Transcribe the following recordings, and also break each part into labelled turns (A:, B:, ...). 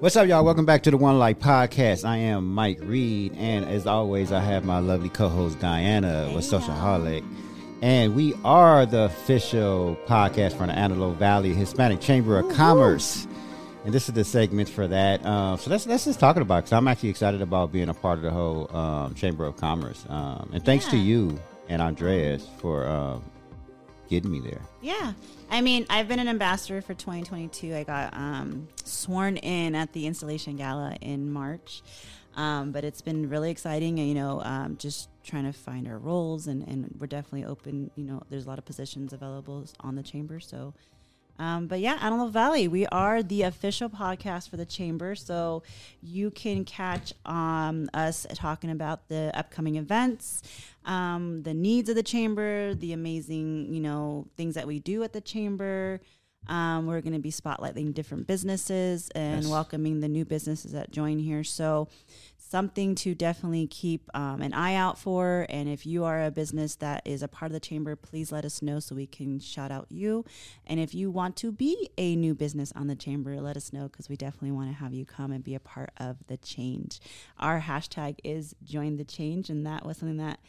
A: What's up, y'all? Welcome back to the One Life Podcast. I am Mike Reed, and as always, I have my lovely co-host Diana with Social Socialholic, and we are the official podcast from the Antelope Valley Hispanic Chamber of Commerce. And this is the segment for that. Uh, so let's let's just talk about because I'm actually excited about being a part of the whole um, Chamber of Commerce. Um, and thanks to you and Andreas for um, getting me there.
B: Yeah. I mean, I've been an ambassador for 2022. I got um, sworn in at the installation gala in March. Um, but it's been really exciting, you know, um, just trying to find our roles, and, and we're definitely open. You know, there's a lot of positions available on the chamber. So, um, but yeah, Antelope Valley, we are the official podcast for the chamber. So you can catch um, us talking about the upcoming events, um, the needs of the chamber, the amazing, you know, things that we do at the chamber. Um, we're going to be spotlighting different businesses and
A: Yes.
B: welcoming the new businesses that join here. So, something to definitely keep um, an eye out for. And if you are a business that is a part of the chamber, please let us know so we can shout out you. And if you want to be a new business on the chamber, let us know because we definitely want to have you come and be a part of the change. Our hashtag is join the change, and that was something that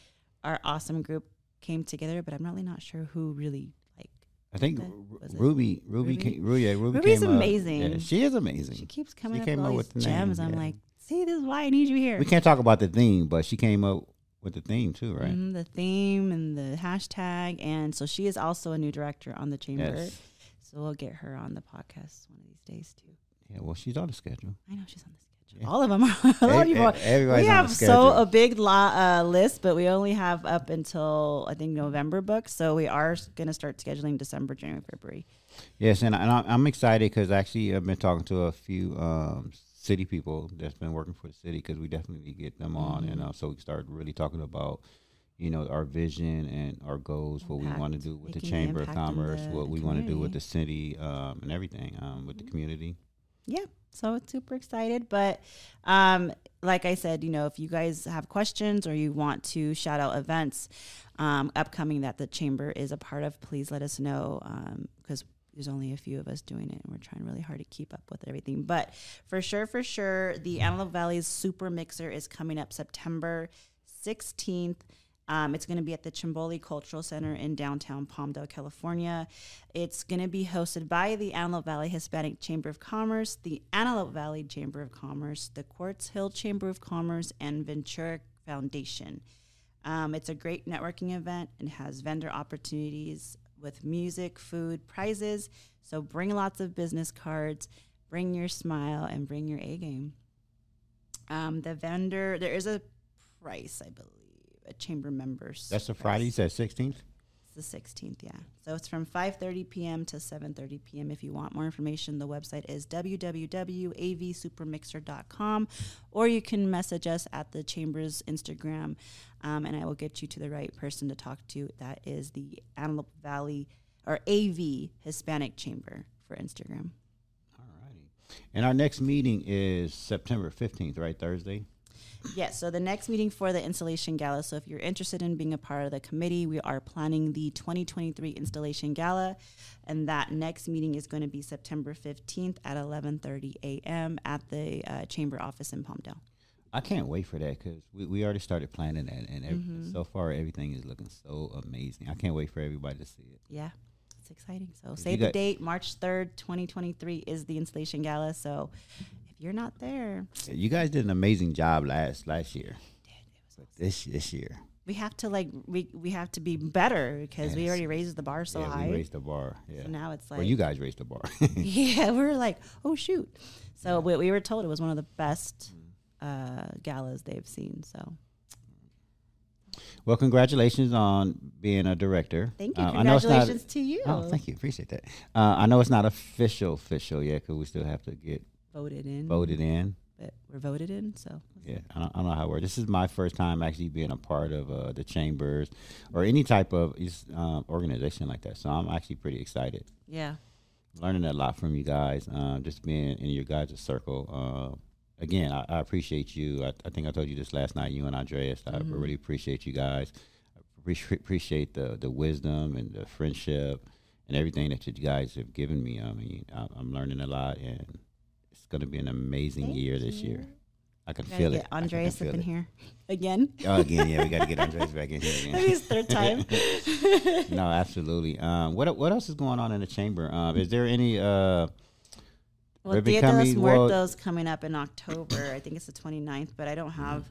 B: our awesome group came together. But I'm really not sure who really like.
A: I think
B: Okay.
A: Ru-
B: Was it
A: Ruby, Ruby,
B: Ruby?
A: came, Ruby, yeah, Ruby
B: Ruby's
A: came up-
B: amazing.
A: yeah, she is amazing.
B: She keeps coming up
A: came
B: with
A: up with the name,
B: gems. I'm
A: yeah.
B: like, see, this is why I need you here.
A: We can't talk about the theme, but she came up with the theme too, right?
B: Mhm, the theme and the hashtag, and so she is also a new director on the chamber.
A: Yes.
B: So we'll get her on the podcast one of these days too.
A: Yeah. Well, she's on the schedule.
B: I know she's on the schedule.
A: Yeah.
B: All of them are. a lot of
A: Ev-
B: people are.
A: ev- everybody's
B: we have so a big uh, list, but we only have up until I think November books. So we are going to start scheduling December, January, February.
A: Yes, and, and I'm excited because actually I've been talking to a few um, city people that's been working for the city because we definitely get them on, and
B: Mm-hmm.
A: uh, so we start really talking about. You know our vision and our goals, what we want to do with the Chamber of Commerce,
B: the
A: what we want to do with the city, um, and everything um, with the community.
B: yeah so it's super excited but um like i said you know if you guys have questions or you want to shout out events um upcoming that the chamber is a part of please let us know um because there's only a few of us doing it and we're trying really hard to keep up with everything but for sure for sure the antelope valley's super mixer is coming up september 16th um, it's going to be at the Chimbole Cultural Center in downtown Palmdale, California. It's going to be hosted by the Antelope Valley Hispanic Chamber of Commerce, the Antelope Valley Chamber of Commerce, the Quartz Hill Chamber of Commerce, and Ventura Foundation. Um, it's a great networking event and has vendor opportunities with music, food, prizes. So bring lots of business cards, bring your smile, and bring your A game. Um, the vendor, there is a price, I believe, a chamber members.
A: That's the you said 16th.
B: It's the 16th, yeah. So it's from 5:30 p.m. to 7:30 p.m. If you want more information, the website is www.avsupermixer.com, or you can message us at the Chamber's Instagram, um, and I will get you to the right person to talk to. That is the Antelope Valley or AV Hispanic Chamber for Instagram.
A: Alrighty. And our next meeting is September 15th, right? Thursday.
B: Yes, so the next meeting for the installation gala. So if you're interested in being a part of the committee, we are planning the 2023 installation gala, and that next meeting is going to be September 15th at 11:30 a.m. at the uh, chamber office in Palmdale.
A: I can't wait for that because we, we already started planning that, and ev-
B: Mm-hmm.
A: so far everything is looking so amazing. I can't wait for everybody to see it.
B: Yeah, it's exciting. So save the date. March 3rd, 2023 is the installation gala. So you're not there,
A: You guys did an amazing job last last year. But this this year,
B: we have to like we we have to be better because we already raised the bar so
A: yeah,
B: high.
A: we raised the bar. Yeah,
B: So now it's like
A: well, you guys raised the bar.
B: yeah, we were like, oh shoot. So we, we were told it was one of the best uh, galas they've seen. So
A: well, congratulations on being a director.
B: thank you.
A: Uh, it's not-
B: Congratulations to you.
A: Oh, thank you. Appreciate that. Uh, I know it's not official official yet because we still have to get
B: Voted in.
A: voted in.
B: But we're voted in. So
A: Yeah, I don't, I don't know how it works. This is my first time actually being a part of uh, the chambers or any type of um, organization like that. So I'm actually pretty excited.
B: yeah.
A: Learning a lot from you guys. Um, just being in your guys' circle. Uh, again, I, I appreciate you. I, I think I told you this last night. You and Andreas. I really appreciate you guys. I appreciate, appreciate the the wisdom and the friendship and everything that you guys have given me. I mean, I, I'm learning a lot and going to be an amazing
B: Thank
A: year this
B: you.
A: year. I can feel
B: get
A: it.
B: Andreas up in
A: it.
B: here again.
A: Oh, again, yeah, we got to get Andres back in here again.
B: his third time.
A: no, absolutely. Um, what what else is going on in the chamber? Um, is there any? Uh,
B: Well, Dia de los Muertos coming up in October. I think it's the 29th, but I don't have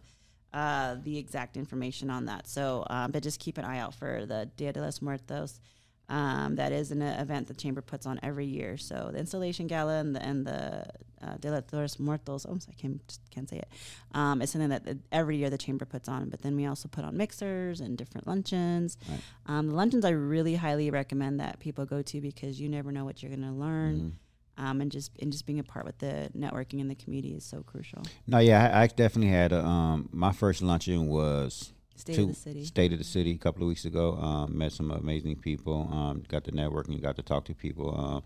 B: uh, the exact information on that. So, um, but just keep an eye out for the Dia de los Muertos. Um, that is an event the chamber puts on every year. So the installation gala and the and the uh, de los Muertos. Oh, I can't just can't say it. Um, it's something that uh, every year the chamber puts on. But then we also put on mixers and different luncheons.
A: Right.
B: Um, the luncheons I really highly recommend that people go to because you never know what you're going to learn
A: mhm.
B: um, and just and just being a part with the networking in the community is so crucial.
A: No, yeah, I, I definitely had. A, um, my first luncheon was
B: State
A: two-
B: of the city.
A: State of the City a couple of weeks ago. Um, met some amazing people. Um, got to networking, got to talk to people. Um,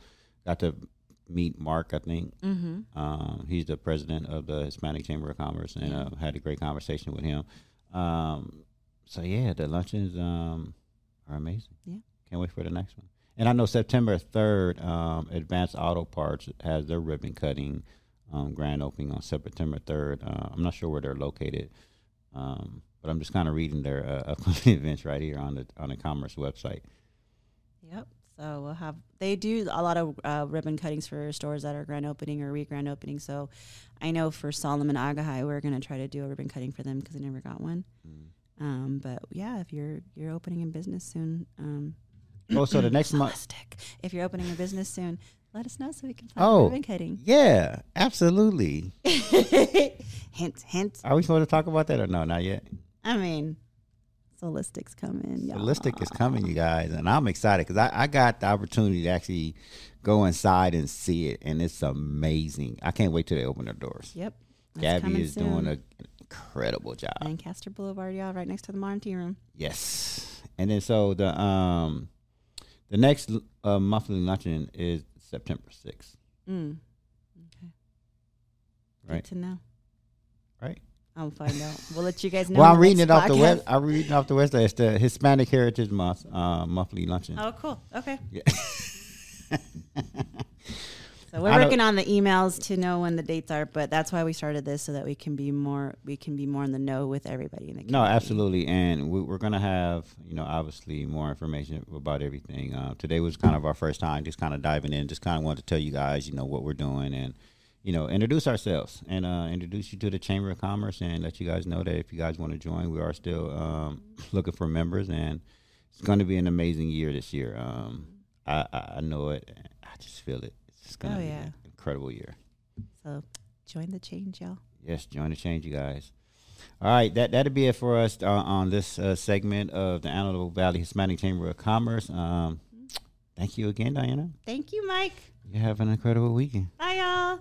A: got to meet Mark. I think
B: Mm-hmm.
A: um, he's the president of the Hispanic Chamber of Commerce, and uh, had a great conversation with him. Um, so yeah, the luncheons um, are amazing.
B: Yeah.
A: can't wait for the next one. And I know September third, um, Advanced Auto Parts has their ribbon cutting um, grand opening on September third. Uh, I'm not sure where they're located, um, but I'm just kind of reading their uh, upcoming events right here on the on the Commerce website.
B: Yep. So we'll have they do a lot of uh, ribbon cuttings for stores that are grand opening or re grand opening. So I know for Solomon Agahai, we're gonna try to do a ribbon cutting for them because they never got one. Um, but yeah, if you're you're opening a business soon, um,
A: Oh, so the next month.
B: If you're opening a business soon, let us know so we can find
A: Oh.
B: ribbon cutting.
A: Yeah, absolutely.
B: hint, hint.
A: Are we supposed to talk about that or no? Not yet.
B: I mean, Solistic's coming. y'all.
A: Holistic is coming, you guys, and I'm excited because I, I got the opportunity to actually go inside and see it, and it's amazing. I can't wait till they open their doors.
B: Yep. that's
A: Gabby is
B: soon.
A: doing a, an incredible job.
B: Lancaster Boulevard, y'all, right next to the Modern Tea Room.
A: Yes, and then so the um the next uh, monthly luncheon is September sixth,
B: Mm. Okay.
A: Right.
B: Good to know.
A: right?
B: I'll find out. We'll let you guys know.
A: Well, I'm reading it off the web. I'm reading off the website. It's the Hispanic Heritage Month uh, monthly luncheon.
B: Oh, cool. Okay.
A: Yeah.
B: So we're
A: I
B: working on the emails to know when the dates are, but that's why we started this so that we can be more we can be more in the know with everybody in the community.
A: No, absolutely, and we, we're gonna have you know obviously more information about everything. Uh, today was kind of our first time, just kind of diving in, just kind of wanted to tell you guys you know what we're doing and you know introduce ourselves and uh, introduce you to the Chamber of Commerce and let you guys know that if you guys want to join, we are still um, looking for members and it's going to be an amazing year this year. Um, I, I know it. I just feel it. It's going to
B: Oh,
A: be
B: yeah.
A: an incredible year.
B: So join the change, y'all.
A: Yes, join the change, you guys. All right, that that'll be it for us uh, on this uh, segment of the Antelope Valley Hispanic Chamber of Commerce. Um, thank you again, Diana.
B: Thank you, Mike.
A: You have an incredible weekend.
B: Bye, y'all.